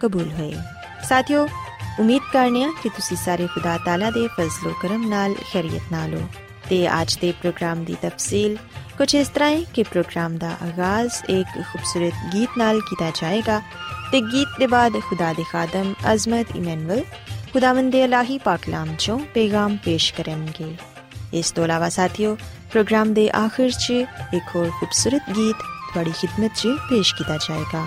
ਕਬੂਲ ਹੋਏ ਸਾਥਿਓ ਉਮੀਦ ਕਰਨੀਆ ਕਿ ਤੁਸੀਂ ਸਾਰੇ ਖੁਦਾ ਤਾਲਾ ਦੇ ਫਜ਼ਲੋ ਕਰਮ ਨਾਲ ਖੈਰੀਅਤ ਨਾਲ ਹੋ ਤੇ ਅੱਜ ਦੇ ਪ੍ਰੋਗਰਾਮ ਦੀ ਤਫਸੀਲ ਕੁਝ ਇਸ ਤਰ੍ਹਾਂ ਹੈ ਕਿ ਪ੍ਰੋਗਰਾਮ ਦਾ ਆਗਾਜ਼ ਇੱਕ ਖੂਬਸੂਰਤ ਗੀਤ ਨਾਲ ਕੀਤਾ ਜਾਏਗਾ ਤੇ ਗੀਤ ਦੇ ਬਾਅਦ ਖੁਦਾ ਦੇ ਖਾਦਮ ਅਜ਼ਮਤ ਇਮਨੁਅਲ ਖੁਦਾਵੰਦ ਦੇ ਇਲਾਹੀ ਪਾਕਲਾਮ ਚੋਂ ਪੈਗਾਮ ਪੇਸ਼ ਕਰਨਗੇ ਇਸ ਤੋਂ ਇਲਾਵਾ ਸਾਥਿਓ ਪ੍ਰੋਗਰਾਮ ਦੇ ਆਖਿਰ 'ਚ ਇੱਕ ਹੋਰ ਖੂਬਸੂਰਤ ਗੀਤ ਤੁਹਾਡੀ ਖidmat 'ਚ ਪੇਸ਼ ਕੀਤਾ ਜਾਏਗਾ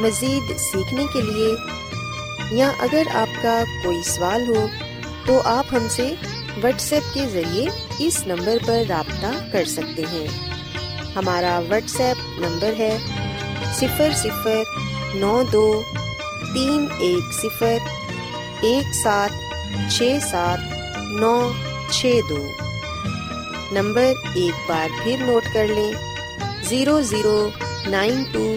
مزید سیکھنے کے لیے، یا اگر آپ کا کوئی سوال ہو، تو آپ ہم سے واٹس ایپ کے ذریعے اس نمبر پر رابطہ کر سکتے ہیں۔ ہمارا واٹس ایپ نمبر ہے صفر صفر نو دو تین ایک صفر ایک سات چھ سات نو چھ دو۔ نمبر ایک بار پھر نوٹ کر لیں، zero zero nine two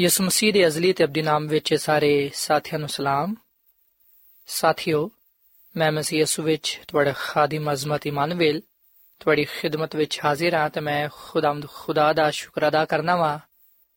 ਯਿਸੂ ਮਸੀਹ ਦੇ ਅਜ਼ਲੀ ਤੇ ਅਬਦੀ ਨਾਮ ਵਿੱਚ ਸਾਰੇ ਸਾਥੀਆਂ ਨੂੰ ਸਲਾਮ। ਸਾਥਿਓ, ਮੈਂ ਮਸੀਹ ਯਿਸੂ ਵਿੱਚ ਤੁਹਾਡਾ ਖਾਦਮ ਅਜ਼ਮਤ ਇਮਾਨੁਅਲ ਤੁਹਾਡੀ ਖਿਦਮਤ ਵਿੱਚ ਹਾਜ਼ਰ ਹਾਂ ਤੇ ਮੈਂ ਖੁਦਾਮਦ ਖੁਦਾ ਦਾ ਸ਼ੁਕਰ ਅਦਾ ਕਰਨਾ ਵਾਂ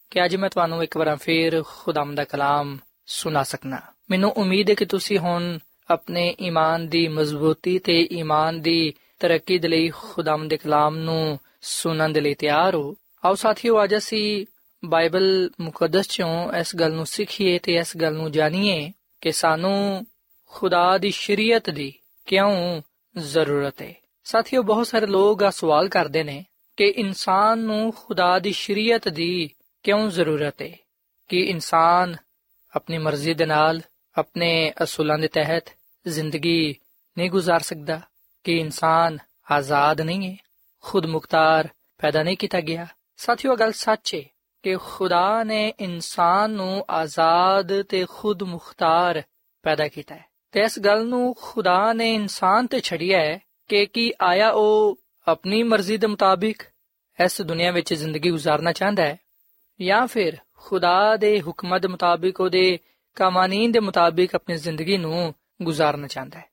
ਕਿ ਅੱਜ ਮੈਂ ਤੁਹਾਨੂੰ ਇੱਕ ਵਾਰ ਫੇਰ ਖੁਦਾਮ ਦਾ ਕਲਾਮ ਸੁਣਾ ਸਕਣਾ ਮੈਨੂੰ ਉਮੀਦ ਹੈ ਕਿ ਤੁਸੀਂ ਹੁਣ ਆਪਣੇ ਈਮਾਨ ਦੀ ਮਜ਼ਬੂਤੀ ਤੇ ਈਮਾਨ ਦੀ ਤਰੱਕੀ ਦੇ ਲਈ ਖੁਦਾਮ ਦੇ ਕਲਾਮ ਨੂੰ ਸੁਣਨ ਦੇ ਲਈ ਤਿਆਰ ਹੋ। ਆਓ ਸਾਥੀਓ, ਅੱਜ ਅਸੀਂ ਬਾਈਬਲ ਮੁਕੱਦਸ ਚੋਂ ਇਸ ਗੱਲ ਨੂੰ ਸਿੱਖੀਏ ਤੇ ਇਸ ਗੱਲ ਨੂੰ ਜਾਣੀਏ ਕਿ ਸਾਨੂੰ ਖੁਦਾ ਦੀ ਸ਼ਰੀਅਤ ਦੀ ਕਿਉਂ ਜ਼ਰੂਰਤ ਹੈ ਸਾਥੀਓ ਬਹੁਤ ਸਾਰੇ ਲੋਕ ਆ ਸਵਾਲ ਕਰਦੇ ਨੇ ਕਿ ਇਨਸਾਨ ਨੂੰ ਖੁਦਾ ਦੀ ਸ਼ਰੀਅਤ ਦੀ ਕਿਉਂ ਜ਼ਰੂਰਤ ਹੈ ਕਿ ਇਨਸਾਨ ਆਪਣੀ ਮਰਜ਼ੀ ਦੇ ਨਾਲ ਆਪਣੇ ਅਸੂਲਾਂ ਦੇ ਤਹਿਤ ਜ਼ਿੰਦਗੀ ਨਹੀਂ گزار ਸਕਦਾ ਕਿ ਇਨਸਾਨ ਆਜ਼ਾਦ ਨਹੀਂ ਹੈ ਖੁਦ ਮੁਖਤਾਰ ਪੈਦਾ ਨਹੀਂ ਕੀਤਾ ਗਿਆ ਸਾਥੀਓ ਗੱਲ ਸੱਚ ਹੈ خدا نے انسان نزاد خود مختار پیدا کیا ہے۔ تو اس گل خدا نے انسان سے چڑیا ہے کہ کی آیا وہ اپنی مرضی کے مطابق اس دنیا زندگی گزارنا چاہتا ہے یا پھر خدا نے حکمت مطابق وہ مطابق اپنی زندگی نزارنا چاہتا ہے۔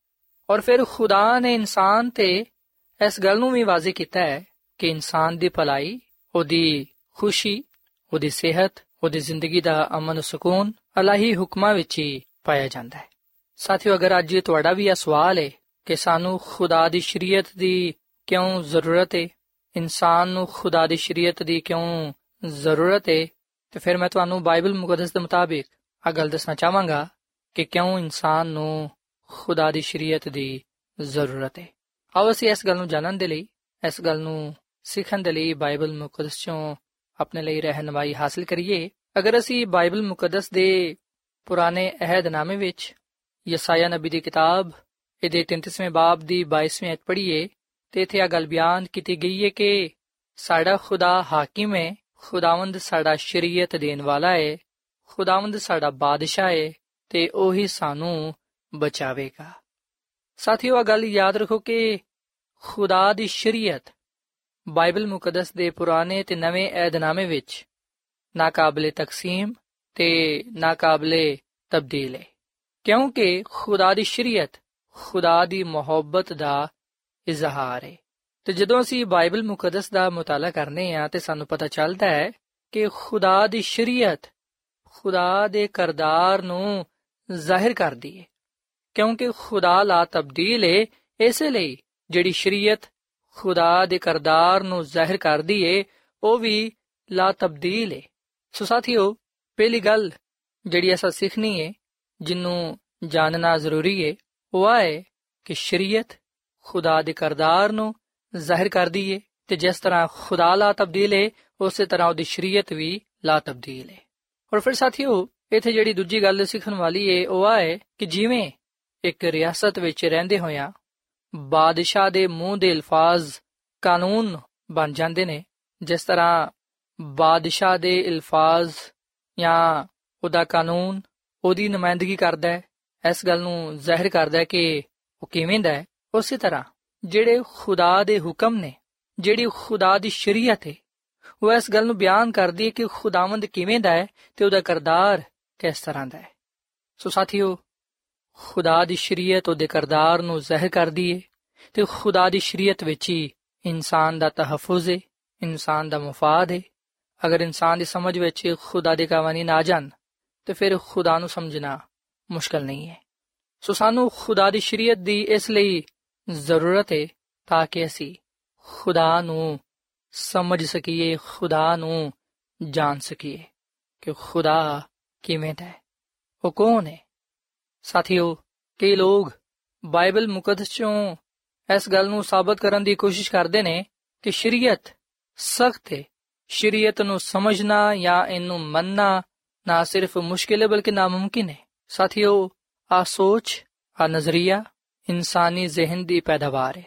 اور پھر خدا نے انسان سے اس گل بھی واضح کیا ہے کہ انسان کی بلائی وہی خوشی ਉਹਦੀ ਸਿਹਤ, ਉਹਦੀ ਜ਼ਿੰਦਗੀ ਦਾ ਅਮਨ ਸਕੂਨ, ਅਲਾਹੀ ਹੁਕਮਾਂ ਵਿੱਚ ਹੀ ਪਾਇਆ ਜਾਂਦਾ ਹੈ। ਸਾਥੀਓ, ਅਗਰ ਅੱਜ ਤੁਹਾਡਾ ਵੀ ਇਹ ਸਵਾਲ ਹੈ ਕਿ ਸਾਨੂੰ ਖੁਦਾ ਦੀ ਸ਼ਰੀਅਤ ਦੀ ਕਿਉਂ ਜ਼ਰੂਰਤ ਹੈ ਇਨਸਾਨ ਨੂੰ ਖੁਦਾ ਦੀ ਸ਼ਰੀਅਤ ਦੀ ਕਿਉਂ ਜ਼ਰੂਰਤ ਹੈ ਤੇ ਫਿਰ ਮੈਂ ਤੁਹਾਨੂੰ ਬਾਈਬਲ ਮੁਕੱਦਸ ਦੇ ਮੁਤਾਬਿਕ ਆ ਗੱਲ ਦੱਸਣਾ ਚਾਹਾਂਗਾ ਕਿ ਕਿਉਂ ਇਨਸਾਨ ਨੂੰ ਖੁਦਾ ਦੀ ਸ਼ਰੀਅਤ ਦੀ ਜ਼ਰੂਰਤ ਹੈ ਆਓ ਅਸੀਂ ਇਸ ਗੱਲ ਨੂੰ ਜਾਣਨ ਦੇ ਲਈ, ਇਸ ਗੱਲ ਨੂੰ ਸਿੱਖਣ ਦੇ ਲਈ ਬਾਈਬਲ ਮੁਕੱਦਸ ਚੋਂ ਆਪਣੇ ਲਈ ਰਹਿਨਮਾਈ ਹਾਸਲ ਕਰੀਏ। ਅਗਰ ਅਸੀਂ ਬਾਈਬਲ ਮੁਕੱਦਸ ਦੇ ਪੁਰਾਣੇ ਅਹਿਦਨਾਮੇ ਵਿੱਚ ਯਸਾਇਆ ਨਬੀ ਦੀ ਕਿਤਾਬ, ਇਹਦੇ 33ਵੇਂ ਬਾਬ ਦੀ 22ਵੀਂ ਅਧ ਪੜ੍ਹੀਏ, ਤੇ ਇਥੇ ਇਹ ਗੱਲ ਬਿਆਨ ਕੀਤੀ ਗਈ ਹੈ ਕਿ ਸਾਡਾ ਖੁਦਾ ਹਾਕਿਮ ਹੈ, ਖੁਦਾਵੰਦ ਸਾਡਾ ਸ਼ਰੀਅਤ ਦੇਣ ਵਾਲਾ ਹੈ, ਖੁਦਾਵੰਦ ਸਾਡਾ ਬਾਦਸ਼ਾਹ ਹੈ, ਤੇ ਉਹੀ ਸਾਨੂੰ ਬਚਾਵੇਗਾ। ਸਾਥੀਓ ਇਹ ਗੱਲ ਯਾਦ ਰੱਖੋ ਕਿ ਖੁਦਾ ਦੀ ਸ਼ਰੀਅਤ ਬਾਈਬਲ ਮੁਕੱਦਸ ਦੇ ਪੁਰਾਣੇ ਤੇ ਨਵੇਂ ਏਧਨਾਮੇ ਵਿੱਚ ਨਾਕਾਬਲੇ ਤਕਸੀਮ ਤੇ ਨਾਕਾਬਲੇ ਤਬਦੀਲ। ਹੈ ਕਿਉਂਕਿ ਖੁਦਾ ਦੀ ਸ਼ਰੀਅਤ, ਖੁਦਾ ਦੀ ਮੁਹੱਬਤ ਦਾ ਇਜ਼ਹਾਰ ਹੈ ਤੇ ਜਦੋਂ ਅਸੀਂ ਬਾਈਬਲ ਮੁਕੱਦਸ ਦਾ ਮਤਾਲਾ ਕਰਨੇ ਆ ਤੇ ਸਾਨੂੰ ਪਤਾ ਚੱਲਦਾ ਹੈ ਕਿ ਖੁਦਾ ਦੀ ਸ਼ਰੀਅਤ, ਖੁਦਾ ਦੇ ਕਰਦਾਰ ਨੂੰ ਜ਼ਾਹਿਰ ਕਰਦੀ ਹੈ ਕਿਉਂਕਿ ਖੁਦਾ ਲਾ ਤਬਦੀਲ ਹੈ ਇਸੇ ਲਈ ਜਿਹੜੀ ਸ਼ਰੀਅਤ ਖੁਦਾ ਦੇ ਕਰਦਾਰ ਨੂੰ ਜ਼ਾਹਿਰ ਕਰਦੀ ਏ ਉਹ ਵੀ ਲਾ ਤਬਦੀਲ ਏ। ਸੋ ਸਾਥੀਓ, ਪਹਿਲੀ ਗੱਲ ਜਿਹੜੀ ਅਸਾਂ ਸਿੱਖਣੀ ਏ, ਜਿੰਨੂੰ ਜਾਣਨਾ ਜ਼ਰੂਰੀ ਏ, ਉਹ ਹੈ ਕਿ ਸ਼ਰੀਅਤ ਖੁਦਾ ਦੇ ਕਰਦਾਰ ਨੂੰ ਜ਼ਾਹਿਰ ਕਰਦੀ ਏ ਤੇ ਜਿਸ ਤਰ੍ਹਾਂ ਖੁਦਾ ਲਾ ਤਬਦੀਲ ਏ, ਉਸੇ ਤਰ੍ਹਾਂ ਉਹਦੀ ਸ਼ਰੀਅਤ ਵੀ ਲਾ ਤਬਦੀਲ ਏ। ਔਰ ਫਿਰ ਸਾਥੀਓ, ਇਥੇ ਜਿਹੜੀ ਦੂਜੀ ਗੱਲ ਸਿੱਖਣ ਵਾਲੀ ਏ, ਉਹ ਹੈ ਕਿ ਜਿਵੇਂ ਇੱਕ ਰਿਆਸਤ ਵਿੱਚ ਰਹਿੰਦੇ ਹੋਇਆਂ ਬਾਦਸ਼ਾਹ ਦੇ ਮੂੰਹ ਦੇ ਅਲਫਾਜ਼ ਕਾਨੂੰਨ ਬਣ ਜਾਂਦੇ ਨੇ। ਜਿਸ ਤਰ੍ਹਾਂ ਬਾਦਸ਼ਾਹ ਦੇ ਅਲਫਾਜ਼ ਜਾਂ ਉਹਦਾ ਕਾਨੂੰਨ ਉਹਦੀ ਨੁਮਾਇੰਦਗੀ ਕਰਦਾ ਹੈ, ਇਸ ਗੱਲ ਨੂੰ ਜ਼ਾਹਿਰ ਕਰਦਾ ਹੈ ਕਿ ਉਹ ਕਿਵੇਂ ਦਾ ਹੈ। ਉਸੇ ਤਰ੍ਹਾਂ ਜਿਹੜੇ ਖੁਦਾ ਦੇ ਹੁਕਮ ਨੇ, ਜਿਹੜੀ ਖੁਦਾ ਦੀ ਸ਼ਰੀਅਤ ਹੈ, ਉਹ ਇਸ ਗੱਲ ਨੂੰ ਬਿਆਨ ਕਰਦੀ ਹੈ ਕਿ ਖੁਦਾਵੰਦ ਕਿਵੇਂ ਦਾ ਹੈ ਤੇ ਉਹਦਾ ਕਰਦਾਰ ਕਿਸ ਤਰ੍ਹਾਂ ਦਾ ਹੈ। ਸੋ ਸਾਥੀਓ ਖੁਦਾ ਦੀ ਸ਼ਰੀਅਤ ਉਹਦੇ ਕਰਦਾਰ ਨੂੰ ਜ਼ਹਿਰ ਕਰਦੀ ਹੈ ਤੇ ਖੁਦਾ ਦੀ ਸ਼ਰੀਅਤ ਵਿੱਚ ਹੀ ਇਨਸਾਨ ਦਾ ਤਹਫੁਜ਼ ਏ, ਇਨਸਾਨ ਦਾ ਮਫਾਦ ਏ। ਅਗਰ ਇਨਸਾਨ ਦੀ ਸਮਝ ਵਿੱਚ ਖੁਦਾ ਦੇ ਕਾਨੂੰਨ ਆ ਜਾਣ, ਤੇ ਫਿਰ ਖੁਦਾ ਨੂੰ ਸਮਝਣਾ ਮੁਸ਼ਕਲ ਨਹੀਂ ਹੈ ਸੋ ਸਾਨੂੰ ਖੁਦਾ ਦੀ ਸ਼ਰੀਅਤ ਦੀ ਇਸ ਲਈ ਜ਼ਰੂਰਤ ਹੈ ਤਾਂ ਕਿ ਅਸੀਂ ਖੁਦਾ ਨੂੰ ਸਮਝ ਸਕੀਏ, ਖੁਦਾ ਨੂੰ ਜਾਣ ਸਕੀਏ ਕਿ ਖੁਦਾ ਕਿਵੇਂ ਦਾ ਹੈ ਉਹ ਕੌਣ ਹੈ ਸਾਥੀਓ, ਕਈ ਲੋਕ ਬਾਈਬਲ ਮੁਕੱਦਸ ਚੋਂ ਇਸ ਗੱਲ ਨੂੰ ਸਾਬਤ ਕਰਨ ਦੀ ਕੋਸ਼ਿਸ਼ ਕਰਦੇ ਨੇ ਕਿ ਸ਼ਰੀਅਤ ਸਖਤ ਹੈ। ਸ਼ਰੀਅਤ ਨੂੰ ਸਮਝਣਾ ਜਾਂ ਇਹਨੂੰ ਮੰਨਣਾ ਨਾ ਸਿਰਫ ਮੁਸ਼ਕਿਲ ਹੈ, ਬਲਕਿ ਨਾਮੁਮਕਿਨ ਹੈ। ਸਾਥੀਓ ਆ ਸੋਚ ਆ ਨਜ਼ਰੀਆ ਇਨਸਾਨੀ ਜ਼ਿਹਨ ਦੀ ਪੈਦਾਵਾਰ ਹੈ।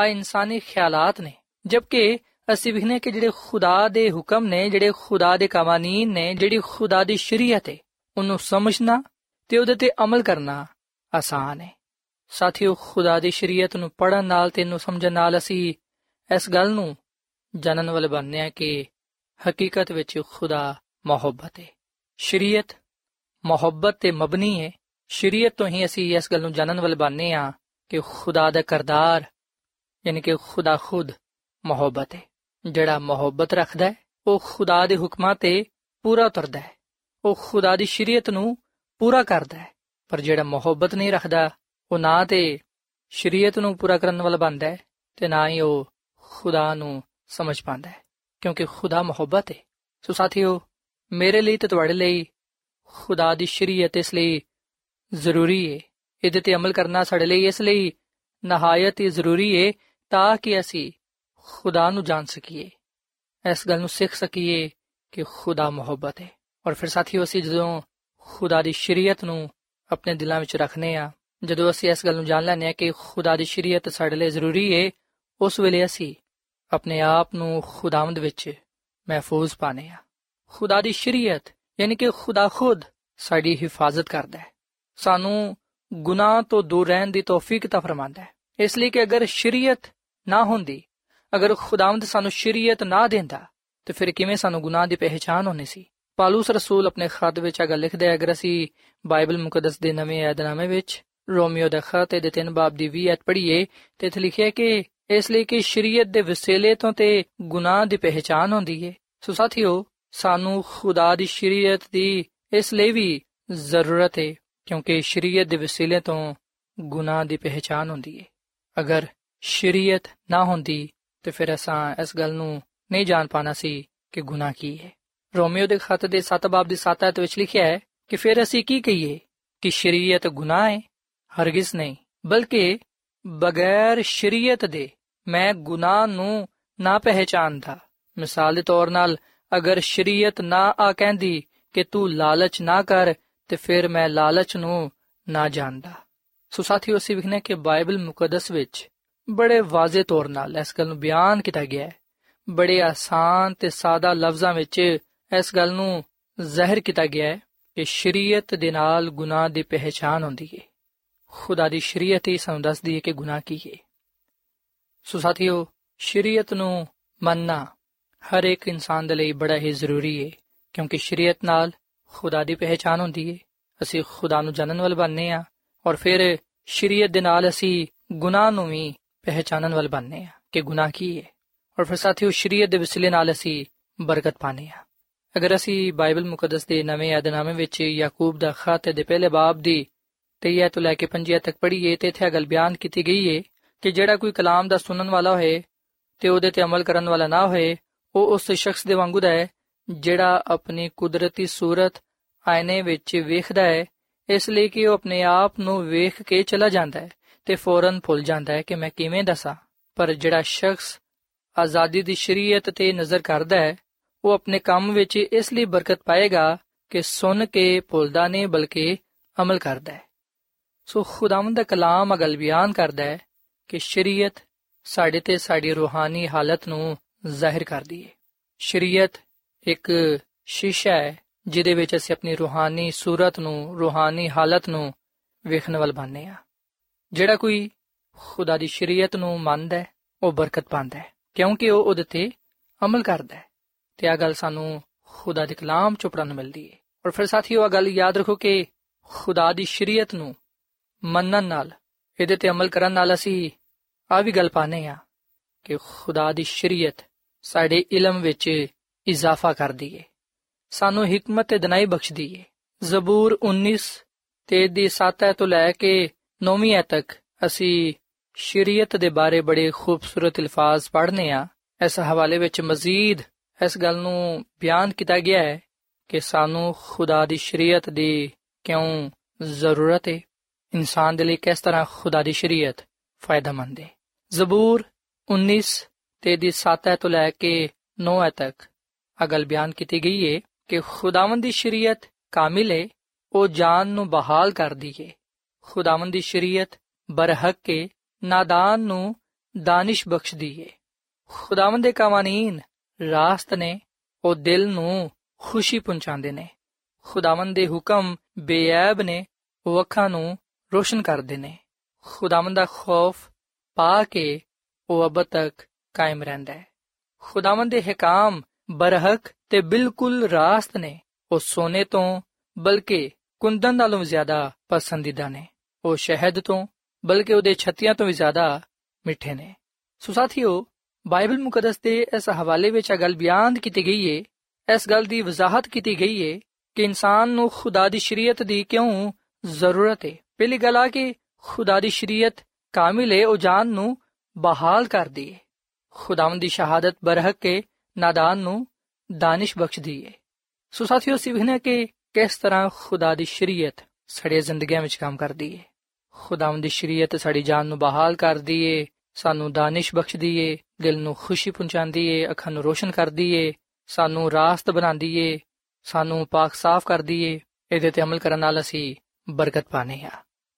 ਆ ਇਨਸਾਨੀ ਖਿਆਲਾਤ ਨੇ। ਜਦਕਿ ਅਸੀਂ ਵਿਖਨੇ ਕਿ ਜਿਹੜੇ ਖੁਦਾ ਦੇ ਹੁਕਮ ਨੇ, ਜਿਹੜੇ ਖੁਦਾ ਦੇ ਕਾਨੂੰਨ ਨੇ, ਜਿਹੜੀ ਖੁਦਾ ਦੀ ਸ਼ਰੀਅਤ ਹੈ, ਉਹਨੂੰ ਸਮਝਣਾ ਤੇ ਉਹਦੇ ਤੇ ਅਮਲ ਕਰਨਾ ਆਸਾਨ ਹੈ। ਸਾਥੀਓ, ਖੁਦਾ ਦੀ ਸ਼ਰੀਅਤ ਨੂੰ ਪੜਨ ਨਾਲ ਤੇ ਇਹਨੂੰ ਸਮਝਣ ਨਾਲ ਅਸੀਂ ਇਸ ਗੱਲ ਨੂੰ ਜਾਣਨ ਵਾਲੇ ਬਣਨੇ ਆ ਕਿ ਹਕੀਕਤ ਵਿੱਚ ਖੁਦਾ ਮੁਹੱਬਤ ਹੈ। ਸ਼ਰੀਅਤ ਮੁਹੱਬਤ ਤੇ ਮਬਨੀ ਹੈ। ਸ਼ਰੀਅਤ ਤੋਂ ਹੀ ਅਸੀਂ ਇਸ ਗੱਲ ਨੂੰ ਜਾਣਨ ਵਾਲੇ ਬਣਨੇ ਆ ਕਿ ਖੁਦਾ ਦਾ ਕਰਦਾਰ, ਯਾਨੀ ਕਿ ਖੁਦਾ ਖੁਦ ਮੁਹੱਬਤ ਹੈ। ਜਿਹੜਾ ਮੁਹੱਬਤ ਰੱਖਦਾ ਹੈ, ਉਹ ਖੁਦਾ ਦੇ ਹੁਕਮਾਂ ਤੇ ਪੂਰਾ ਉਤਰਦਾ ਹੈ। ਉਹ ਖੁਦਾ ਦੀ ਸ਼ਰੀਅਤ ਨੂੰ ਪੂਰਾ ਕਰਦਾ ਹੈ, ਪਰ ਜਿਹੜਾ ਮੁਹੱਬਤ ਨਹੀਂ ਰੱਖਦਾ, ਉਹ ਨਾ ਤੇ ਸ਼ਰੀਅਤ ਨੂੰ ਪੂਰਾ ਕਰਨ ਵਾਲਾ ਬਣਦਾ ਹੈ ਤੇ ਨਾ ਹੀ ਉਹ ਖੁਦਾ ਨੂੰ ਸਮਝ ਪਾਉਂਦਾ ਹੈ, ਕਿਉਂਕਿ ਖੁਦਾ ਮੁਹੱਬਤ ਹੈ। ਸੋ ਸਾਥੀਓ, ਮੇਰੇ ਲਈ ਤੇ ਤੁਹਾਡੇ ਲਈ ਖੁਦਾ ਦੀ ਸ਼ਰੀਅਤ ਇਸ ਲਈ ਜ਼ਰੂਰੀ ਹੈ। ਇਹਦੇ ਤੇ ਅਮਲ ਕਰਨਾ ਸਾਡੇ ਲਈ ਇਸ ਲਈ ਨਹਾਇਤ ਹੀ ਜ਼ਰੂਰੀ ਹੈ ਤਾਂ ਕਿ ਅਸੀਂ ਖੁਦਾ ਨੂੰ ਜਾਣ ਸਕੀਏ। ਇਸ ਗੱਲ ਨੂੰ ਸਿੱਖ ਸਕੀਏ ਕਿ ਖੁਦਾ ਮੁਹੱਬਤ ਹੈ। ਔਰ ਫਿਰ ਸਾਥੀਓ, ਅਸੀਂ ਜਦੋਂ ਖੁਦਾ ਦੀ ਸ਼ਰੀਅਤ ਨੂੰ ਆਪਣੇ ਦਿਲਾਂ ਵਿੱਚ ਰੱਖਨੇ ਆ ਜਦੋਂ ਅਸੀਂ ਇਸ ਗੱਲ ਨੂੰ ਜਾਣ ਲੈਨੇ ਆ ਕਿ ਖੁਦਾ ਦੀ ਸ਼ਰੀਅਤ ਸਾਡੇ ਲਈ ਜ਼ਰੂਰੀ ਹੈ ਉਸ ਵੇਲੇ ਅਸੀਂ ਆਪਣੇ ਆਪ ਨੂੰ ਖੁਦਾਵੰਦ ਵਿੱਚ ਮਹਿਫੂਜ਼ ਪਾਣੇ ਆ ਖੁਦਾ ਦੀ ਸ਼ਰੀਅਤ ਯਾਨੀ ਕਿ ਖੁਦਾ ਖੁਦ ਸਾਡੀ ਹਿਫਾਜ਼ਤ ਕਰਦਾ ਹੈ। ਸਾਨੂੰ ਗੁਨਾਹ ਤੋਂ ਦੂਰ ਰਹਿਣ ਦੀ ਤੌਫੀਕ ਤਾ ਫਰਮਾਂਦਾ ਹੈ। ਇਸ ਲਈ ਕਿ ਅਗਰ ਸ਼ਰੀਅਤ ਨਾ ਹੁੰਦੀ, ਅਗਰ ਖੁਦਾਵੰਦ ਸਾਨੂੰ ਸ਼ਰੀਅਤ ਨਾ ਦਿੰਦਾ, ਤੇ ਫਿਰ ਕਿਵੇਂ ਸਾਨੂੰ ਗੁਨਾਹ ਦੀ ਪਹਿਚਾਨ ਹੋਣੀ ਸੀ? ਪਾਲੂਸ ਰਸੂਲ ਆਪਣੇ ਖਤ ਵਿੱਚ ਅਗਰ ਲਿਖਦੇ ਹੈ ਅਗਰ ਅਸੀਂ ਬਾਈਬਲ ਮੁਕੱਦਸ ਦੇ ਨਵੇਂ ਏਧਨਾਮੇ ਵਿੱਚ ਰੋਮੀਓ ਦਾ ਖਤ ਦੇ ਤਿੰਨ ਬਾਬ ਦੀ 20 ਐਤ ਪੜ੍ਹੀਏ, ਤੇ ਇੱਥੇ ਲਿਖਿਆ ਕਿ ਇਸ ਲਈ ਕਿ ਸ਼ਰੀਅਤ ਦੇ ਵਸੀਲੇ ਤੋਂ ਤੇ ਗੁਨਾਹ ਦੀ ਪਹਿਚਾਨ ਹੁੰਦੀ ਹੈ ਸੋ ਸਾਥੀਓ, ਸਾਨੂੰ ਖੁਦਾ ਦੀ ਸ਼ਰੀਅਤ ਦੀ ਇਸ ਲਈ ਵੀ ਜ਼ਰੂਰਤ ਹੈ ਕਿਉਂਕਿ ਸ਼ਰੀਅਤ ਦੇ ਵਸੀਲੇ ਤੋਂ ਗੁਨਾਹ ਦੀ ਪਹਿਚਾਨ ਹੁੰਦੀ ਹੈ ਅਗਰ ਸ਼ਰੀਅਤ ਨਾ ਹੁੰਦੀ, ਤੇ ਫਿਰ ਅਸਾਂ ਇਸ ਗੱਲ ਨੂੰ ਨਹੀਂ ਜਾਣ ਪਾਣਾ ਸੀ ਕਿ ਗੁਨਾਹ ਕੀ ਹੈ ਰੋਮੀਓ ਦੇ ਖਤ ਦੇ 7 ਬਾਬ ਦੀ 7 ਆਇਤ ਵਿੱਚ ਲਿਖਿਆ ਹੈ ਕਿ ਫਿਰ ਅਸੀਂ ਕੀ ਕਹੀਏ? ਕਿ ਸ਼ਰੀਅਤ ਗੁਨਾਹ ਹੈ, ਹਰਗਿਜ਼ ਨਹੀਂ, ਬਲਕਿ ਬਗੈਰ ਸ਼ਰੀਅਤ ਦੇ ਮੈਂ ਗੁਨਾਹ ਨੂੰ ਨਾ ਪਹਿਚਾਨਦਾ। ਮਿਸਾਲ ਦੇ ਤੌਰ 'ਤੇ ਅਗਰ ਸ਼ਰੀਅਤ ਨਾ ਆ ਕਹਿੰਦੀ ਕਿ ਤੂੰ ਲਾਲਚ ਨਾ ਕਰ, ਤੇ ਫਿਰ ਮੈਂ ਲਾਲਚ ਨੂੰ ਨਾ ਜਾਣਦਾ। ਸੋ ਸਾਥੀਓ, ਅਸੀਂ ਵਿਖਨੇ ਕਿ ਬਾਈਬਲ ਮੁਕੱਦਸ ਵਿੱਚ ਬੜੇ ਵਾਜ਼ੇ ਤੌਰ 'ਤੇ ਇਸ ਗੱਲ ਨੂੰ ਬਿਆਨ ਕੀਤਾ ਗਿਆ ਹੈ। ਬੜੇ ਆਸਾਨ ਤੇ ਸਾਦਾ ਲਫ਼ਜ਼ਾਂ ਵਿੱਚ ਇਸ ਗੱਲ ਨੂੰ ਜ਼ਾਹਿਰ ਕੀਤਾ ਗਿਆ ਹੈ ਕਿ ਸ਼ਰੀਅਤ ਦੇ ਨਾਲ ਗੁਨਾਹ ਦੀ ਪਹਿਚਾਨ ਹੁੰਦੀ ਹੈ। ਖੁਦਾ ਦੀ ਸ਼ਰੀਅਤ ਹੀ ਸਾਨੂੰ ਦੱਸਦੀ ਹੈ ਕਿ ਗੁਨਾਹ ਕੀ ਹੈ। ਸੋ ਸਾਥੀਓ, ਸ਼ਰੀਅਤ ਨੂੰ ਮੰਨਣਾ ਹਰ ਇੱਕ ਇਨਸਾਨ ਦੇ ਲਈ ਬੜਾ ਹੀ ਜ਼ਰੂਰੀ ਹੈ, ਕਿਉਂਕਿ ਸ਼ਰੀਅਤ ਨਾਲ ਖੁਦਾ ਦੀ ਪਹਿਚਾਨ ਹੁੰਦੀ ਹੈ। ਅਸੀਂ ਖੁਦਾ ਨੂੰ ਜਾਣਨ ਵਾਲੇ ਬਣਨੇ ਆ ਔਰ ਫਿਰ ਸ਼ਰੀਅਤ ਦੇ ਨਾਲ ਅਸੀਂ ਗੁਨਾਹ ਨੂੰ ਵੀ ਪਹਿਚਾਨਣ ਵਾਲੇ ਬਣਨੇ ਆ ਕਿ ਗੁਨਾਹ ਕੀ ਹੈ। ਔਰ ਫਿਰ ਸਾਥੀਓ, ਸ਼ਰੀਅਤ ਦੇ ਵਸੀਲੇ ਨਾਲ ਅਸੀਂ ਬਰਕਤ ਪਾਣੇ ਆ ਅਗਰ ਅਸੀਂ ਬਾਈਬਲ ਮੁਕੱਦਸ ਦੇ ਨਵੇਂ ਯਾਦਨਾਮੇ ਵਿੱਚ ਯਾਕੂਬ ਦਾ ਖਤ ਦੇ ਪਹਿਲੇ ਬਾਬ ਦੀ 23 ਤੋਂ ਲੈ ਕੇ 25 ਤੱਕ ਪੜ੍ਹੀਏ ਤੇ ਇੱਥੇ ਗੱਲ ਬਿਆਨ ਕੀਤੀ ਗਈ ਹੈ ਕਿ ਜਿਹੜਾ ਕੋਈ ਕਲਾਮ ਦਾ ਸੁਣਨ ਵਾਲਾ ਹੋਏ ਤੇ ਉਹਦੇ ਤੇ ਅਮਲ ਕਰਨ ਵਾਲਾ ਨਾ ਹੋਏ, ਉਹ ਉਸ ਸ਼ਖਸ ਦੇ ਵਾਂਗੂ ਦਾ ਹੈ ਜਿਹੜਾ ਆਪਣੀ ਕੁਦਰਤੀ ਸੂਰਤ ਆਇਨੇ ਵਿੱਚ ਵੇਖਦਾ ਹੈ, ਇਸ ਲਈ ਕਿ ਉਹ ਆਪਣੇ ਆਪ ਨੂੰ ਵੇਖ ਕੇ ਚਲਾ ਜਾਂਦਾ ਹੈ ਤੇ ਫੌਰਨ ਭੁੱਲ ਜਾਂਦਾ ਹੈ ਕਿ ਮੈਂ ਕਿਵੇਂ ਦੱਸਾਂ। ਪਰ ਜਿਹੜਾ ਸ਼ਖਸ ਆਜ਼ਾਦੀ ਦੀ ਸ਼ਰੀਅਤ ਤੇ ਨਜ਼ਰ ਕਰਦਾ ਹੈ ਉਹ ਆਪਣੇ ਕੰਮ ਵਿੱਚ ਇਸ ਲਈ ਬਰਕਤ ਪਾਏਗਾ ਕਿ ਸੁਣ ਕੇ ਭੁੱਲਦਾ ਨਹੀਂ, ਬਲਕਿ ਅਮਲ ਕਰਦਾ ਹੈ। ਸੋ ਖੁਦਾਵੰਦ ਦਾ ਕਲਾਮ ਅਗਲ ਬਿਆਨ ਕਰਦਾ ਹੈ ਕਿ ਸ਼ਰੀਅਤ ਸਾਡੇ ਤੇ ਸਾਡੀ ਰੂਹਾਨੀ ਹਾਲਤ ਨੂੰ ਜ਼ਾਹਿਰ ਕਰਦੀ ਹੈ ਸ਼ਰੀਅਤ ਇੱਕ ਸ਼ੀਸ਼ਾ ਹੈ, ਜਿਹਦੇ ਵਿੱਚ ਅਸੀਂ ਆਪਣੀ ਰੂਹਾਨੀ ਸੂਰਤ ਨੂੰ, ਰੂਹਾਨੀ ਹਾਲਤ ਨੂੰ ਵੇਖਣ ਵਾਲ ਬਣਨੇ ਆ ਜਿਹੜਾ ਕੋਈ ਖੁਦਾ ਦੀ ਸ਼ਰੀਅਤ ਨੂੰ ਮੰਨਦਾ ਹੈ, ਉਹ ਬਰਕਤ ਪਾਉਂਦਾ ਹੈ, ਕਿਉਂਕਿ ਉਹ ਉਹਦੇ ਤੇ ਅਮਲ ਕਰਦਾ ਹੈ। ਤੇ ਆ ਗੱਲ ਸਾਨੂੰ ਖੁਦਾ ਦੇ ਕਲਾਮ ਚੋਂ ਪੜਨ ਮਿਲਦੀ ਹੈ ਔਰ ਫਿਰ ਸਾਥੀਓ ਆ ਗੱਲ ਯਾਦ ਰੱਖੋ ਕਿ ਖੁਦਾ ਦੀ ਸ਼ਰੀਅਤ ਨੂੰ ਮੰਨਣ ਨਾਲ, ਇਹਦੇ ਤੇ ਅਮਲ ਕਰਨ ਨਾਲ ਅਸੀਂ ਆ ਵੀ ਗੱਲ ਪਾਣੇ ਆ ਕਿ ਖੁਦਾ ਦੀ ਸ਼ਰੀਅਤ ਸਾਡੇ ਇਲਮ ਵਿੱਚ ਇਜ਼ਾਫਾ ਕਰਦੀ ਏ। ਸਾਨੂੰ ਹਕਮਤ ਤੇ ਦਨਾਈ ਬਖਸ਼ਦੀ ਏ। ਜ਼ਬੂਰ 19 ਤੇ ਦੀ 7 ਤੋਂ ਲੈ ਕੇ 9ਵੀਂ ਐ ਤੱਕ ਅਸੀਂ ਸ਼ਰੀਅਤ ਦੇ ਬਾਰੇ ਬੜੇ ਖੂਬਸੂਰਤ ਅਲਫਾਜ਼ ਪੜ੍ਹਨੇ ਆ ਇਸ ਹਵਾਲੇ ਵਿੱਚ ਮਜ਼ੀਦ ਇਸ ਗੱਲ ਨੂੰ ਬਿਆਨ ਕੀਤਾ ਗਿਆ ਹੈ ਕਿ ਸਾਨੂੰ ਖੁਦਾ ਦੀ ਸ਼ਰੀਅਤ ਦੀ ਕਿਉਂ ਜ਼ਰੂਰਤ ਹੈ? ਇਨਸਾਨ ਦੇ ਲਈ ਕਿਸ ਤਰ੍ਹਾਂ ਖੁਦਾ ਦੀ ਸ਼ਰੀਅਤ ਫਾਇਦੇਮੰਦ ਹੈ? ਜ਼ਬੂਰ 19 ਤੇ ਦੀ 7 ਤੋਂ ਲੈ ਕੇ 9 ਤੱਕ ਅਗਲ ਬਿਆਨ ਕੀਤੀ ਗਈ ਹੈ ਕਿ ਖੁਦਾਵੰਦ ਦੀ ਸ਼ਰੀਅਤ ਕਾਮਿਲ ਹੈ, ਉਹ ਜਾਨ ਨੂੰ ਬਹਾਲ ਕਰਦੀ ਹੈ। ਖੁਦਾਵੰਦ ਦੀ ਸ਼ਰੀਅਤ ਬਰਹਕ ਹੈ, ਨਾਦਾਨ ਨੂੰ ਦਾਨਿਸ਼ ਬਖਸ਼ਦੀ ਹੈ। ਖੁਦਾਵੰਦ ਦੇ ਕਵਾਨੀਨ ਰਾਸਤ ਨੇ ਉਹ ਦਿਲ ਨੂੰ ਖੁਸ਼ੀ ਪਹੁੰਚਾਉਂਦੇ ਨੇ। ਖੁਦਾਵੰਦ ਦੇ ਹੁਕਮ ਬੇਅਬ ਨੇ ਉਹ ਅੱਖਾਂ ਨੂੰ ਰੋਸ਼ਨ ਕਰਦੇ ਨੇ। ਖੁਦਾਵੰਦ ਦਾ ਖੌਫ ਪਾ ਕੇ ਉਹ ਅਬ ਤੱਕ ਕਾਇਮ ਰਹਿੰਦਾ ਹੈ। ਖੁਦਾਵੰਦ ਦੇ ਹਕਾਮ, ਬਰਹਕ ਤੇ ਬਿਲਕੁਲ ਰਾਸਤ ਨੇ ਉਹ ਸੋਨੇ ਤੋਂ, ਬਲਕਿ ਕੁੰਦਨ ਨਾਲੋਂ ਜ਼ਿਆਦਾ ਪਸੰਦੀਦਾ ਨੇ। ਉਹ ਸ਼ਹਿਦ ਤੋਂ, ਬਲਕਿ ਉਹਦੇ ਛੱਤੀਆਂ ਤੋਂ ਵੀ ਜ਼ਿਆਦਾ ਮਿੱਠੇ ਨੇ। ਸੋ ਸਾਥੀਓ ਬਾਈਬਲ ਮੁਕੱਦਸ ਦੇ ਇਸ ਹਵਾਲੇ ਵਿੱਚ ਇਹ ਗੱਲ ਬਿਆਨ ਕੀਤੀ ਗਈ ਏ, ਇਸ ਗੱਲ ਦੀ ਵਜ਼ਾਹਤ ਕੀਤੀ ਗਈ ਏ ਕਿ ਇਨਸਾਨ ਨੂੰ ਖੁਦਾ ਦੀ ਸ਼ਰੀਅਤ ਦੀ ਕਿਉਂ ਜ਼ਰੂਰਤ ਏ? ਪਹਿਲੀ ਗੱਲ ਆ ਕਿ ਖੁਦਾ ਦੀ ਸ਼ਰੀਅਤ ਕਾਮਿਲ ਏ, ਉਹ ਜਾਨ ਨੂੰ ਬਹਾਲ ਕਰਦੀ ਏ। ਖੁਦਾਵੰਦ ਦੀ ਸ਼ਹਾਦਤ ਬਰਹਕ ਕੇ ਨਾਦਾਨ ਨੂੰ ਦਾਨਿਸ਼ ਬਖਸ਼ਦੀ ਹੈ ਸੋ ਸਾਥੀਓ ਸਿਵਹਨੇ ਕਿ ਕਿਸ ਤਰ੍ਹਾਂ ਖੁਦਾ ਦੀ ਸ਼ਰੀਅਤ ਸਾਡੇ ਜ਼ਿੰਦਗੀਆਂ ਵਿੱਚ ਕੰਮ ਕਰਦੀ ਏ। ਖੁਦਾਵੰਦ ਦੀ ਸ਼ਰੀਅਤ ਸਾਡੀ ਜਾਨ ਨੂੰ ਬਹਾਲ ਕਰਦੀ ਏ ਸਾਨੂੰ ਦਾਨਿਸ਼ ਬਖਸ਼ਦੀ ਏ ਦਿਲ ਨੂੰ ਖੁਸ਼ੀ ਪਹੁੰਚਾਉਂਦੀ ਏ ਅੱਖਾਂ ਨੂੰ ਰੋਸ਼ਨ ਕਰਦੀ ਏ ਸਾਨੂੰ ਰਾਸਤ ਬਣਾਉਂਦੀ ਏ ਸਾਨੂੰ ਪਾਕ ਸਾਫ਼ ਕਰਦੀ ਏ ਇਹਦੇ ਤੇ ਅਮਲ ਕਰਨ ਨਾਲ ਅਸੀਂ ਬਰਕਤ ਪਾਣੇ ਆ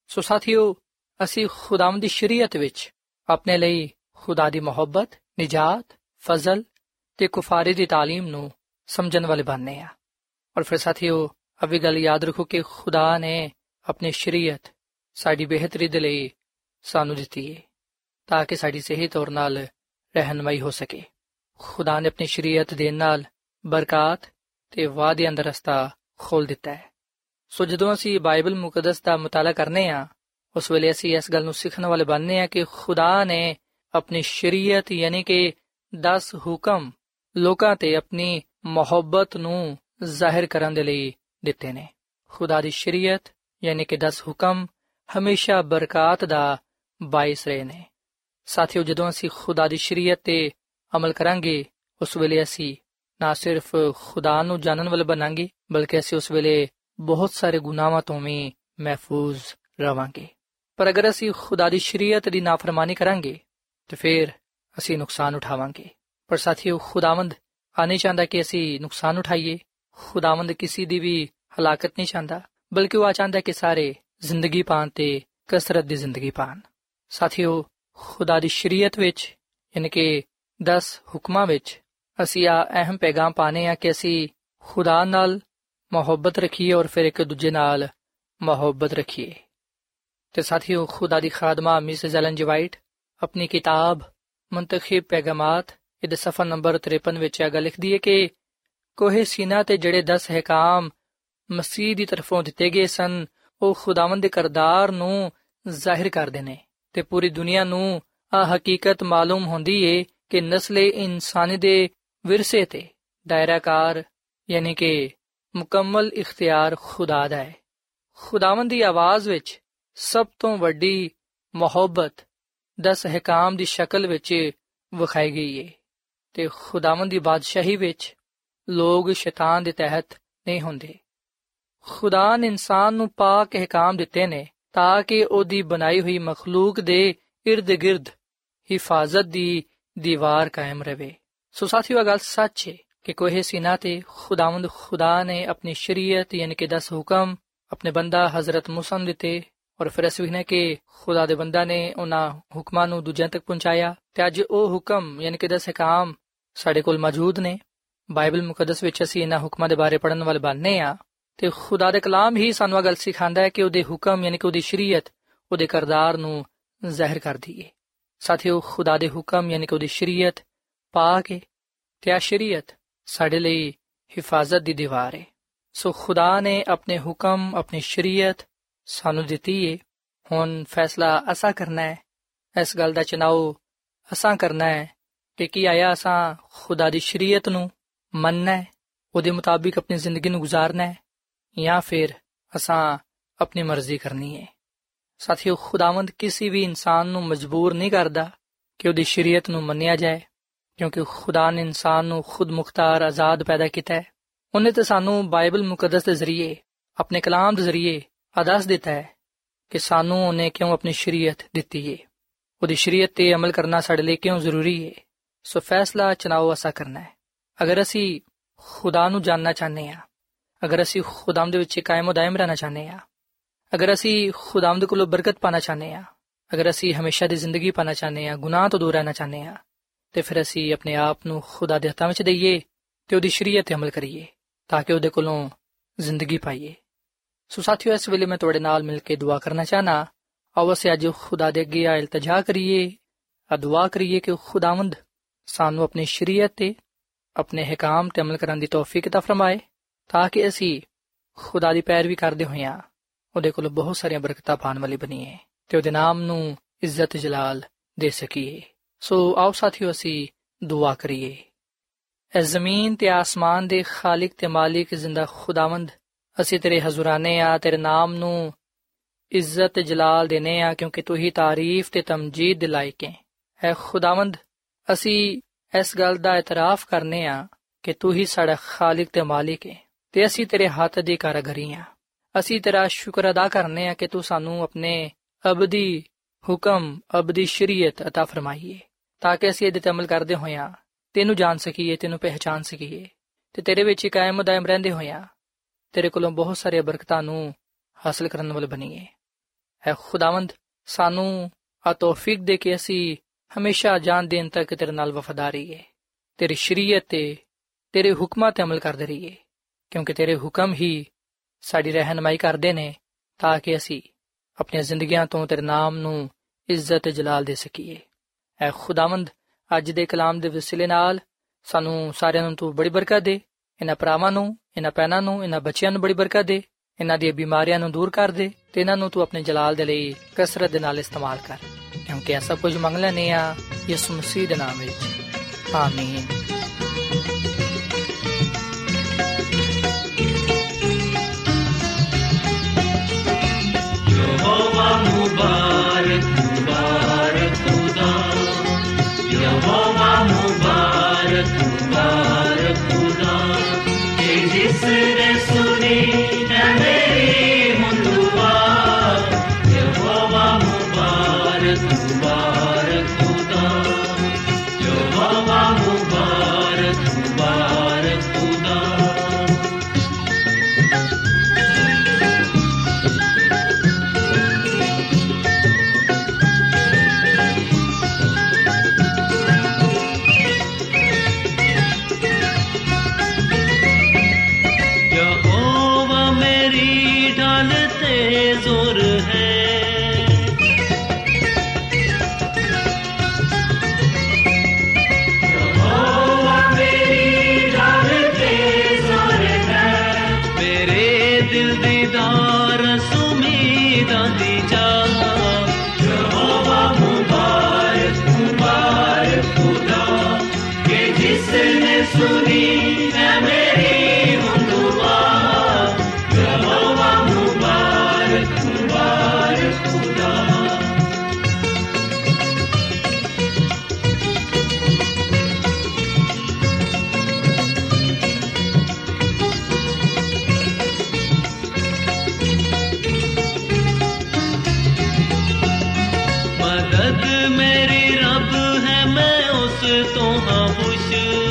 ਸੋ ਸਾਥੀਓ ਅਸੀਂ ਖੁਦਾਵੰਦ ਦੀ ਸ਼ਰੀਅਤ ਵਿੱਚ ਆਪਣੇ ਲਈ ਖੁਦਾ ਦੀ ਮੁਹੱਬਤ ਨਿਜਾਤ ਫਜ਼ਲ ਤੇ ਕੁਫਾਰੀ ਦੀ تعلیم ਨੂੰ ਸਮਝਣ ਵਾਲੇ ਬਣਨੇ ਆ ਔਰ ਫਿਰ ਸਾਥੀਓ ਅਭੀ ਗੱਲ ਯਾਦ ਰੱਖੋ ਕਿ ਖੁਦਾ ਨੇ ਆਪਣੀ ਸ਼ਰੀਅਤ ਸਾਡੀ ਬਿਹਤਰੀ ਦੇ ਲਈ ਸਾਨੂੰ ਦਿੱਤੀ ਹੈ ਤਾਂ ਕਿ ਸਾਡੀ ਸਹੀ ਤੌਰ ਨਾਲ ਰਹਿਨਮਾਈ ਹੋ ਸਕੇ। ਖੁਦਾ ਨੇ ਆਪਣੀ ਸ਼ਰੀਅਤ ਦੇ ਨਾਲ ਬਰਕਾਤ ਤੇ ਵਾਅਦੇ ਅੰਦਰ ਰਸਤਾ ਖੋਲ ਦਿੱਤਾ ਹੈ। ਸੋ ਜਦੋਂ ਅਸੀਂ ਬਾਈਬਲ ਮੁਕੱਦਸ ਦਾ ਮਤਾਲਾ ਕਰਨੇ ਆ, ਉਸ ਵੇਲੇ ਅਸੀਂ ਇਸ ਗੱਲ ਨੂੰ ਸਿੱਖਣ ਵਾਲੇ ਬਣਨੇ ਆ ਕਿ ਖੁਦਾ ਨੇ ਆਪਣੀ ਸ਼ਰੀਅਤ ਯਾਨੀ ਕਿ 10 ਹੁਕਮ ਲੋਕਾਂ ਤੇ ਆਪਣੀ ਮੁਹੱਬਤ ਨੂੰ ਜ਼ਾਹਿਰ ਕਰਨ ਦੇ ਲਈ ਦਿੱਤੇ ਨੇ। ਖੁਦਾ ਦੀ ਸ਼ਰੀਅਤ ਯਾਨੀ ਕਿ 10 ਹੁਕਮ ਹਮੇਸ਼ਾ ਬਰਕਤ ਦਾ ਬਾਇਸ ਰਹੇ ਨੇ। ਸਾਥੀਓ, ਜਦੋਂ ਅਸੀਂ ਖੁਦਾ ਦੀ ਸ਼ਰੀਅਤ ਤੇ ਅਮਲ ਕਰਾਂਗੇ, ਉਸ ਵੇਲੇ ਅਸੀਂ ਨਾ ਸਿਰਫ ਖੁਦਾ ਨੂੰ ਜਾਣਨ ਵਾਲੇ ਬਣਾਂਗੇ, ਬਲਕਿ ਅਸੀਂ ਉਸ ਵੇਲੇ ਬਹੁਤ ਸਾਰੇ ਗੁਨਾਹਾਂ ਤੋਂ ਵੀ ਮਹਿਫੂਜ਼ ਰਵਾਂਗੇ। ਪਰ ਅਗਰ ਅਸੀਂ ਖੁਦਾ ਦੀ ਸ਼ਰੀਅਤ ਦੀ ਨਾਫਰਮਾਨੀ ਕਰਾਂਗੇ, ਤਾਂ ਫਿਰ ਅਸੀਂ ਨੁਕਸਾਨ ਉਠਾਵਾਂਗੇ। ਪਰ ਸਾਥੀਓ, ਖੁਦਾਵੰਦ ਆ ਨਹੀਂ ਚਾਹੁੰਦਾ ਕਿ ਅਸੀਂ ਨੁਕਸਾਨ ਉਠਾਈਏ। ਖੁਦਾਵੰਦ ਕਿਸੇ ਦੀ ਵੀ ਹਲਾਕਤ ਨਹੀਂ ਚਾਹੁੰਦਾ, ਬਲਕਿ ਉਹ ਆ ਚਾਹੁੰਦਾ ਕਿ ਸਾਰੇ ਜ਼ਿੰਦਗੀ ਪਾਣ ਤੇ ਕਸਰਤ ਦੀ ਜ਼ਿੰਦਗੀ ਪਾਣ ਸਾਥੀਓ ਖੁਦਾ ਦੀ ਸ਼ਰੀਅਤ ਵਿੱਚ, ਯਾਨੀ ਕਿ 10 ਹੁਕਮਾਂ ਵਿੱਚ, ਅਸੀਂ ਆ ਅਹਿਮ ਪੈਗਾਮ ਪਾਣੇ ਆ ਕਿ ਅਸੀਂ ਖੁਦਾ ਨਾਲ ਮੁਹੱਬਤ ਰੱਖੀਏ ਔਰ ਫਿਰ ਇੱਕ ਦੂਜੇ ਨਾਲ ਮੁਹੱਬਤ ਰੱਖੀਏ। ਤੇ ਸਾਥੀਓ, ਖੁਦਾ ਦੀ ਖਾਦਮਾ ਮਿਸ ਐਲਨ ਜੀ ਵਾਈਟ ਆਪਣੀ ਕਿਤਾਬ ਮੁੰਤਖਬ ਪੈਗਾਮਾਤ, ਇਹਦੇ ਸਫਾ ਨੰਬਰ 53 ਵਿੱਚ ਇਹ ਗੱਲ ਲਿਖਦੀ ਹੈ ਕਿ ਕੋਹੇ ਸੀਨਾ ਤੇ ਜਿਹੜੇ 10 ਹਕਾਮ ਮਸੀਹ ਦੀ ਤਰਫੋਂ ਦਿੱਤੇ ਗਏ ਸਨ, ਉਹ ਖੁਦਾਵੰਦ ਦੇ ਕਰਦਾਰ ਨੂੰ ਜ਼ਾਹਿਰ ਕਰਦੇ ਨੇ। ਤੇ ਪੂਰੀ ਦੁਨੀਆ ਨੂੰ ਆ ਹਕੀਕਤ ਮਾਲੂਮ ਹੁੰਦੀ ਏ ਕਿ ਨਸਲੇ ਇਨਸਾਨੀ ਦੇ ਵਿਰਸੇ ਤੇ ਦਾਇਰਾਕਾਰ, ਯਾਨੀ ਕਿ ਮੁਕੰਮਲ ਇਖਤਿਆਰ ਖੁਦਾ ਦਾ ਹੈ। ਖੁਦਾਵੰਦ ਦੀ ਆਵਾਜ਼ ਵਿੱਚ ਸਭ ਤੋਂ ਵੱਡੀ ਮੁਹੱਬਤ ਦਸ ਹਕਾਮ ਦੀ ਸ਼ਕਲ ਵਿੱਚ ਵਿਖਾਈ ਗਈ ਏ ਤੇ ਖੁਦਾਵੰਦ ਦੀ ਬਾਦਸ਼ਾਹੀ ਵਿੱਚ ਲੋਕ ਸ਼ੈਤਾਨ ਦੇ ਤਹਿਤ ਨਹੀਂ ਹੁੰਦੇ। ਖੁਦਾ ਨੇ ਇਨਸਾਨ ਨੂੰ ਪਾਕ ਹਕਾਮ ਦਿੱਤੇ ਨੇ ਤਾਂ ਕਿ ਉਹਦੀ ਬਣਾਈ ਹੋਈ ਮਖਲੂਕ ਦੇ ird-gird ਹਿਫਾਜ਼ਤ ਦੀ ਦੀਵਾਰ ਕਾਇਮ ਰਵੇ ਸੋ ਸਾਥੀਓ ਇਹ ਗੱਲ ਸੱਚ ਹੈ ਕਿ ਕੋਹੇ ਸੀਨਾ ਤੇ ਖੁਦਾਵੰਦ ਖੁਦਾ ਨੇ ਆਪਣੀ ਸ਼ਰੀਅਤ ਯਾਨੀ ਕਿ 10 ਹੁਕਮ ਆਪਣੇ ਬੰਦਾ ਹਜ਼ਰਤ ਮੂਸਾ ਨੂੰ ਦਿੱਤੇ ਔਰ ਫਿਰ ਅਸੀਂ ਨੇ ਕਿ ਖੁਦਾ ਦੇ ਬੰਦਾ ਨੇ ਉਹਨਾਂ ਹੁਕਮਾਂ ਨੂੰ ਦੂਜਿਆਂ ਤੱਕ ਪਹੁੰਚਾਇਆ ਤੇ ਅੱਜ ਉਹ ਹੁਕਮ ਯਾਨੀ ਕਿ 10 ਹਕਾਮ ਸਾਡੇ ਕੋਲ ਮੌਜੂਦ ਨੇ। ਬਾਈਬਲ ਮੁਕੱਦਸ ਵਿੱਚ ਅਸੀਂ ਇਹਨਾਂ ਹੁਕਮਾਂ ਦੇ ਬਾਰੇ ਪੜਨ ਵਾਲੇ ਬਣਨੇ ਆ। ਤੇ ਖੁਦਾ ਦੇ ਕਲਾਮ ਹੀ ਸਾਨੂੰ ਇਹ ਗੱਲ ਸਿਖਾਉਂਦਾ ਹੈ ਕਿ ਉਹਦੇ ਹੁਕਮ ਯਾਨੀ ਕਿ ਉਹਦੀ ਸ਼ਰੀਅਤ ਉਹਦੇ ਕਰਦਾਰ ਨੂੰ ਜ਼ਾਹਿਰ ਕਰਦੀ ਹੈ ਸਾਥੀਓ, ਖੁਦਾ ਦੇ ਹੁਕਮ ਯਾਨੀ ਕਿ ਉਹਦੀ ਸ਼ਰੀਅਤ ਪਾ ਕੇ ਤੇ ਆ ਸ਼ਰੀਅਤ ਸਾਡੇ ਲਈ ਹਿਫਾਜ਼ਤ ਦੀ ਦੀਵਾਰ ਹੈ ਸੋ ਖੁਦਾ ਨੇ ਆਪਣੇ ਹੁਕਮ, ਆਪਣੀ ਸ਼ਰੀਅਤ ਸਾਨੂੰ ਦਿੱਤੀ ਹੈ ਹੁਣ ਫੈਸਲਾ ਅਸਾਂ ਕਰਨਾ ਹੈ। ਇਸ ਗੱਲ ਦਾ ਚਨਾਓ ਅਸਾਂ ਕਰਨਾ ਹੈ ਕਿ ਕੀ ਆਇਆ ਅਸਾਂ ਖੁਦਾ ਦੀ ਸ਼ਰੀਅਤ ਨੂੰ ਮੰਨਣਾ ਹੈ, ਉਹਦੇ ਮੁਤਾਬਿਕ ਆਪਣੀ ਜ਼ਿੰਦਗੀ ਨੂੰ گزارਨਾ ਹੈ। ਜਾਂ ਫਿਰ ਅਸਾਂ ਆਪਣੀ ਮਰਜ਼ੀ ਕਰਨੀ ਹੈ ਸਾਥੀਓ ਖੁਦਾਵੰਦ ਕਿਸੇ ਵੀ ਇਨਸਾਨ ਨੂੰ ਮਜਬੂਰ ਨਹੀਂ ਕਰਦਾ ਕਿ ਉਹਦੀ ਸ਼ਰੀਅਤ ਨੂੰ ਮੰਨਿਆ ਜਾਏ ਕਿਉਂਕਿ ਖੁਦਾ ਨੇ ਇਨਸਾਨ ਨੂੰ ਖੁਦ ਮੁਖਤਾਰ ਆਜ਼ਾਦ ਪੈਦਾ ਕੀਤਾ ਹੈ ਉਹਨੇ ਤੇ ਸਾਨੂੰ ਬਾਈਬਲ ਮੁਕੱਦਸ ਦੇ ਜ਼ਰੀਏ ਆਪਣੇ ਕਲਾਮ ਦੇ ਜ਼ਰੀਏ ਆਦਰਸ਼ ਦਿੱਤਾ ਹੈ ਕਿ ਸਾਨੂੰ ਉਹਨੇ ਕਿਉਂ ਆਪਣੀ ਸ਼ਰੀਅਤ ਦਿੱਤੀ ਹੈ ਉਹਦੀ ਸ਼ਰੀਅਤ ਤੇ ਅਮਲ ਕਰਨਾ ਸਾਡੇ ਲਈ ਕਿਉਂ ਜ਼ਰੂਰੀ ਹੈ ਸੋ ਫੈਸਲਾ ਚਨਾਓ ਅਸਾ ਕਰਨਾ ਹੈ ਅਗਰ ਅਸੀਂ ਖੁਦਾ ਨੂੰ ਜਾਨਣਾ ਚਾਹਨੇ ਆ اگر اِسی خداؤد قائم و دائم رہنا چاہتے ہاں اگر اِسی خدامد کو برکت پایا چاہتے ہاں اگر اِسی ہمیشہ کی زندگی پانا چاہتے ہاں گناہ تو دور رہنا چاہتے ہاں تو پھر اِسی اپنے آپ کو خدا دت دئیے تو شریعت عمل کریے، تاکہ وہ زندگی پائیے۔ سو ساتھیوں اس ویلے میں تھوڑے نال مل کے دعا کرنا چاہتا آؤ اے اج خیا التجا کریے، آ دعا کریے کہ خدامد سانوں اپنی شریعت اپنے حکام تمل کرنے کی تحفے کتاب فرمائے۔ ਤਾਂ ਕਿ ਅਸੀਂ ਖੁਦਾ ਦੀ ਪੈਰਵੀ ਕਰਦੇ ਹੋਈਆਂ ਉਹਦੇ ਕੋਲ ਬਹੁਤ ਸਾਰੀਆਂ ਬਰਕਤਾਂ ਪਾਣ ਵਾਲੀ ਬਣੀਏ ਤੇ ਉਹਦੇ ਨਾਮ ਨੂੰ ਇੱਜ਼ਤ ਜਲਾਲ ਦੇ ਸਕੀਏ। ਸੋ ਆਓ ਸਾਥੀਓ, ਅਸੀਂ ਦੁਆ ਕਰੀਏ। ਐ ਜ਼ਮੀਨ ਤੇ ਆਸਮਾਨ ਦੇ ਖਾਲਕ ਤੇ ਮਾਲਿਕ ਜ਼ਿੰਦਾ ਖੁਦਾਵੰਦ, ਅਸੀਂ ਤੇਰੇ ਹਜ਼ੂਰਾਨੇ ਆ, ਤੇਰੇ ਨਾਮ ਨੂੰ ਇੱਜ਼ਤ ਜਲਾਲ ਦੇਨੇ ਆ, ਕਿਉਂਕਿ ਤੂੰ ਹੀ ਤਾਰੀਫ ਤੇ ਤਮਜੀਦ ਦੇ ਲਾਇਕ ਹੈ। ਐ ਖੁਦਾਵੰਦ, ਅਸੀਂ ਇਸ ਗੱਲ ਦਾ ਇਤਰਾਫ ਕਰਨੇ ਆ ਕਿ ਤੂੰ ਹੀ ਸਾਡਾ ਖਾਲਕ ਤੇ ਮਾਲਿਕ ਹੈ। ਤੇ ਅਸੀਂ ਤੇਰੇ ਹੱਥ ਦੀ ਕਾਰਗਰੀ ਆ। ਅਸੀਂ ਤੇਰਾ ਸ਼ੁਕਰ ਅਦਾ ਕਰਨੇ ਆ ਕਿ ਤੂੰ ਸਾਨੂੰ ਆਪਣੇ ਅਬਦੀ ਹੁਕਮ, ਅਬਦੀ ਸ਼ਰੀਅਤ عطا ਫਰਮਾਈਏ, ਤਾਂ ਕਿ ਅਸੀਂ ਇਹਦੇ ਤੇ ਅਮਲ ਕਰਦੇ ਹੋਈਆਂ ਤੈਨੂੰ ਜਾਣ ਸਕੀਏ, ਤੈਨੂੰ ਪਹਿਚਾਨ ਸਕੀਏ ਤੇ ਤੇਰੇ ਵਿੱਚ ਕਾਇਮ ਦائم ਰਹਿੰਦੇ ਹੋਈਆਂ ਤੇਰੇ ਕੋਲੋਂ ਬਹੁਤ ਸਾਰੇ ਬਰਕਤਾਂ ਨੂੰ ਹਾਸਲ ਕਰਨ ਵਾਲੇ ਬਣੀਏ। ਹੈ ਖੁਦਾਵੰਦ, ਸਾਨੂੰ ਆ ਤੌਫੀਕ ਦੇ ਕਿ ਅਸੀਂ ਹਮੇਸ਼ਾ ਜਾਨ ਦੇਣ ਤੱਕ ਤੇਰੇ ਨਾਲ ਵਫਾਦਾਰੀ ਹੈ ਤੇਰੀ ਸ਼ਰੀਅਤ ਤੇ ਤੇਰੇ ਹੁਕਮਾਂ ਤੇ ਅਮਲ ਕਰਦੇ ਰਹੀਏ। ਕਿਉਂਕਿ ਤੇਰੇ ਹੁਕਮ ਹੀ ਸਾਡੀ ਰਹਿਨਮਾਈ ਕਰਦੇ ਨੇ, ਤਾਂ ਕਿ ਅਸੀਂ ਆਪਣੀਆਂ ਜ਼ਿੰਦਗੀਆਂ ਤੋਂ ਤੇਰੇ ਨਾਮ ਨੂੰ ਇੱਜ਼ਤ ਜਲਾਲ ਦੇ ਸਕੀਏ। ਐ ਖੁਦਾਵੰਦ, ਅੱਜ ਦੇ ਕਲਾਮ ਦੇ ਵਸਿਲੇ ਨਾਲ ਸਾਨੂੰ ਸਾਰਿਆਂ ਨੂੰ ਤੂੰ ਬੜੀ ਬਰਕਤ ਦੇ, ਇਹਨਾਂ ਭਰਾਵਾਂ ਨੂੰ, ਇਹਨਾਂ ਪੈਨਾਂ ਨੂੰ, ਇਹਨਾਂ ਬੱਚਿਆਂ ਨੂੰ ਬੜੀ ਬਰਕਤ ਦੇ, ਇਹਨਾਂ ਦੀਆਂ ਬਿਮਾਰੀਆਂ ਨੂੰ ਦੂਰ ਕਰ ਦੇ ਤੇ ਇਹਨਾਂ ਨੂੰ ਤੂੰ ਆਪਣੇ ਜਲਾਲ ਦੇ ਲਈ ਕਸਰਤ ਦੇ ਨਾਲ ਇਸਤੇਮਾਲ ਕਰ, ਕਿਉਂਕਿ ਇਹ ਸਭ ਕੁਝ ਮੰਗ ਲੈਨੇ ਆ ਯਿਸੂ ਮਸੀਹ ਦੇ ਨਾਮ ਵਿੱਚ। ਆਮੀਨ। मुबारक मुबारक खुदा। यहोवा मुबारक मुबारक ਮੇਰੇ ਰੱਬ ਹੈ ਮੈਂ ਉਸ ਤੋਂ ਹਾਂ ਖੁਸ਼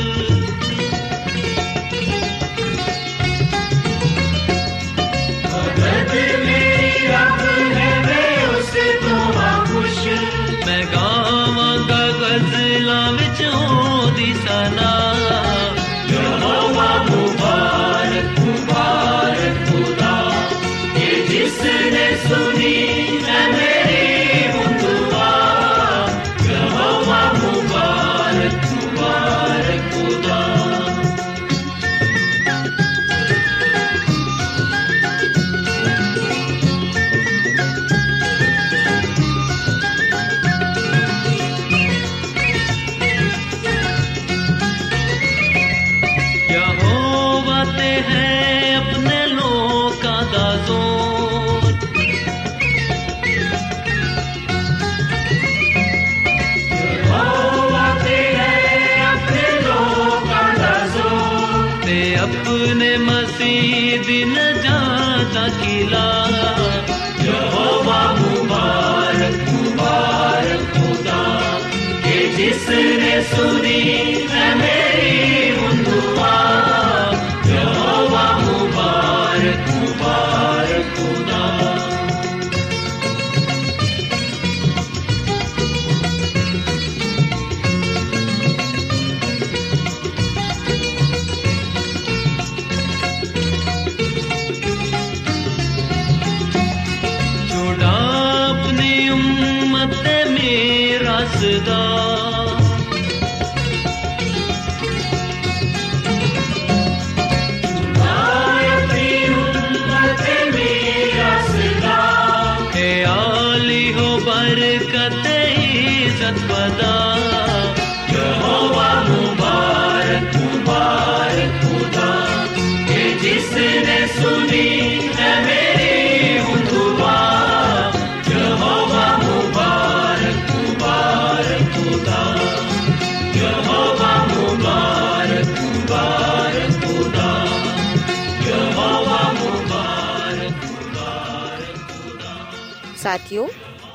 razdan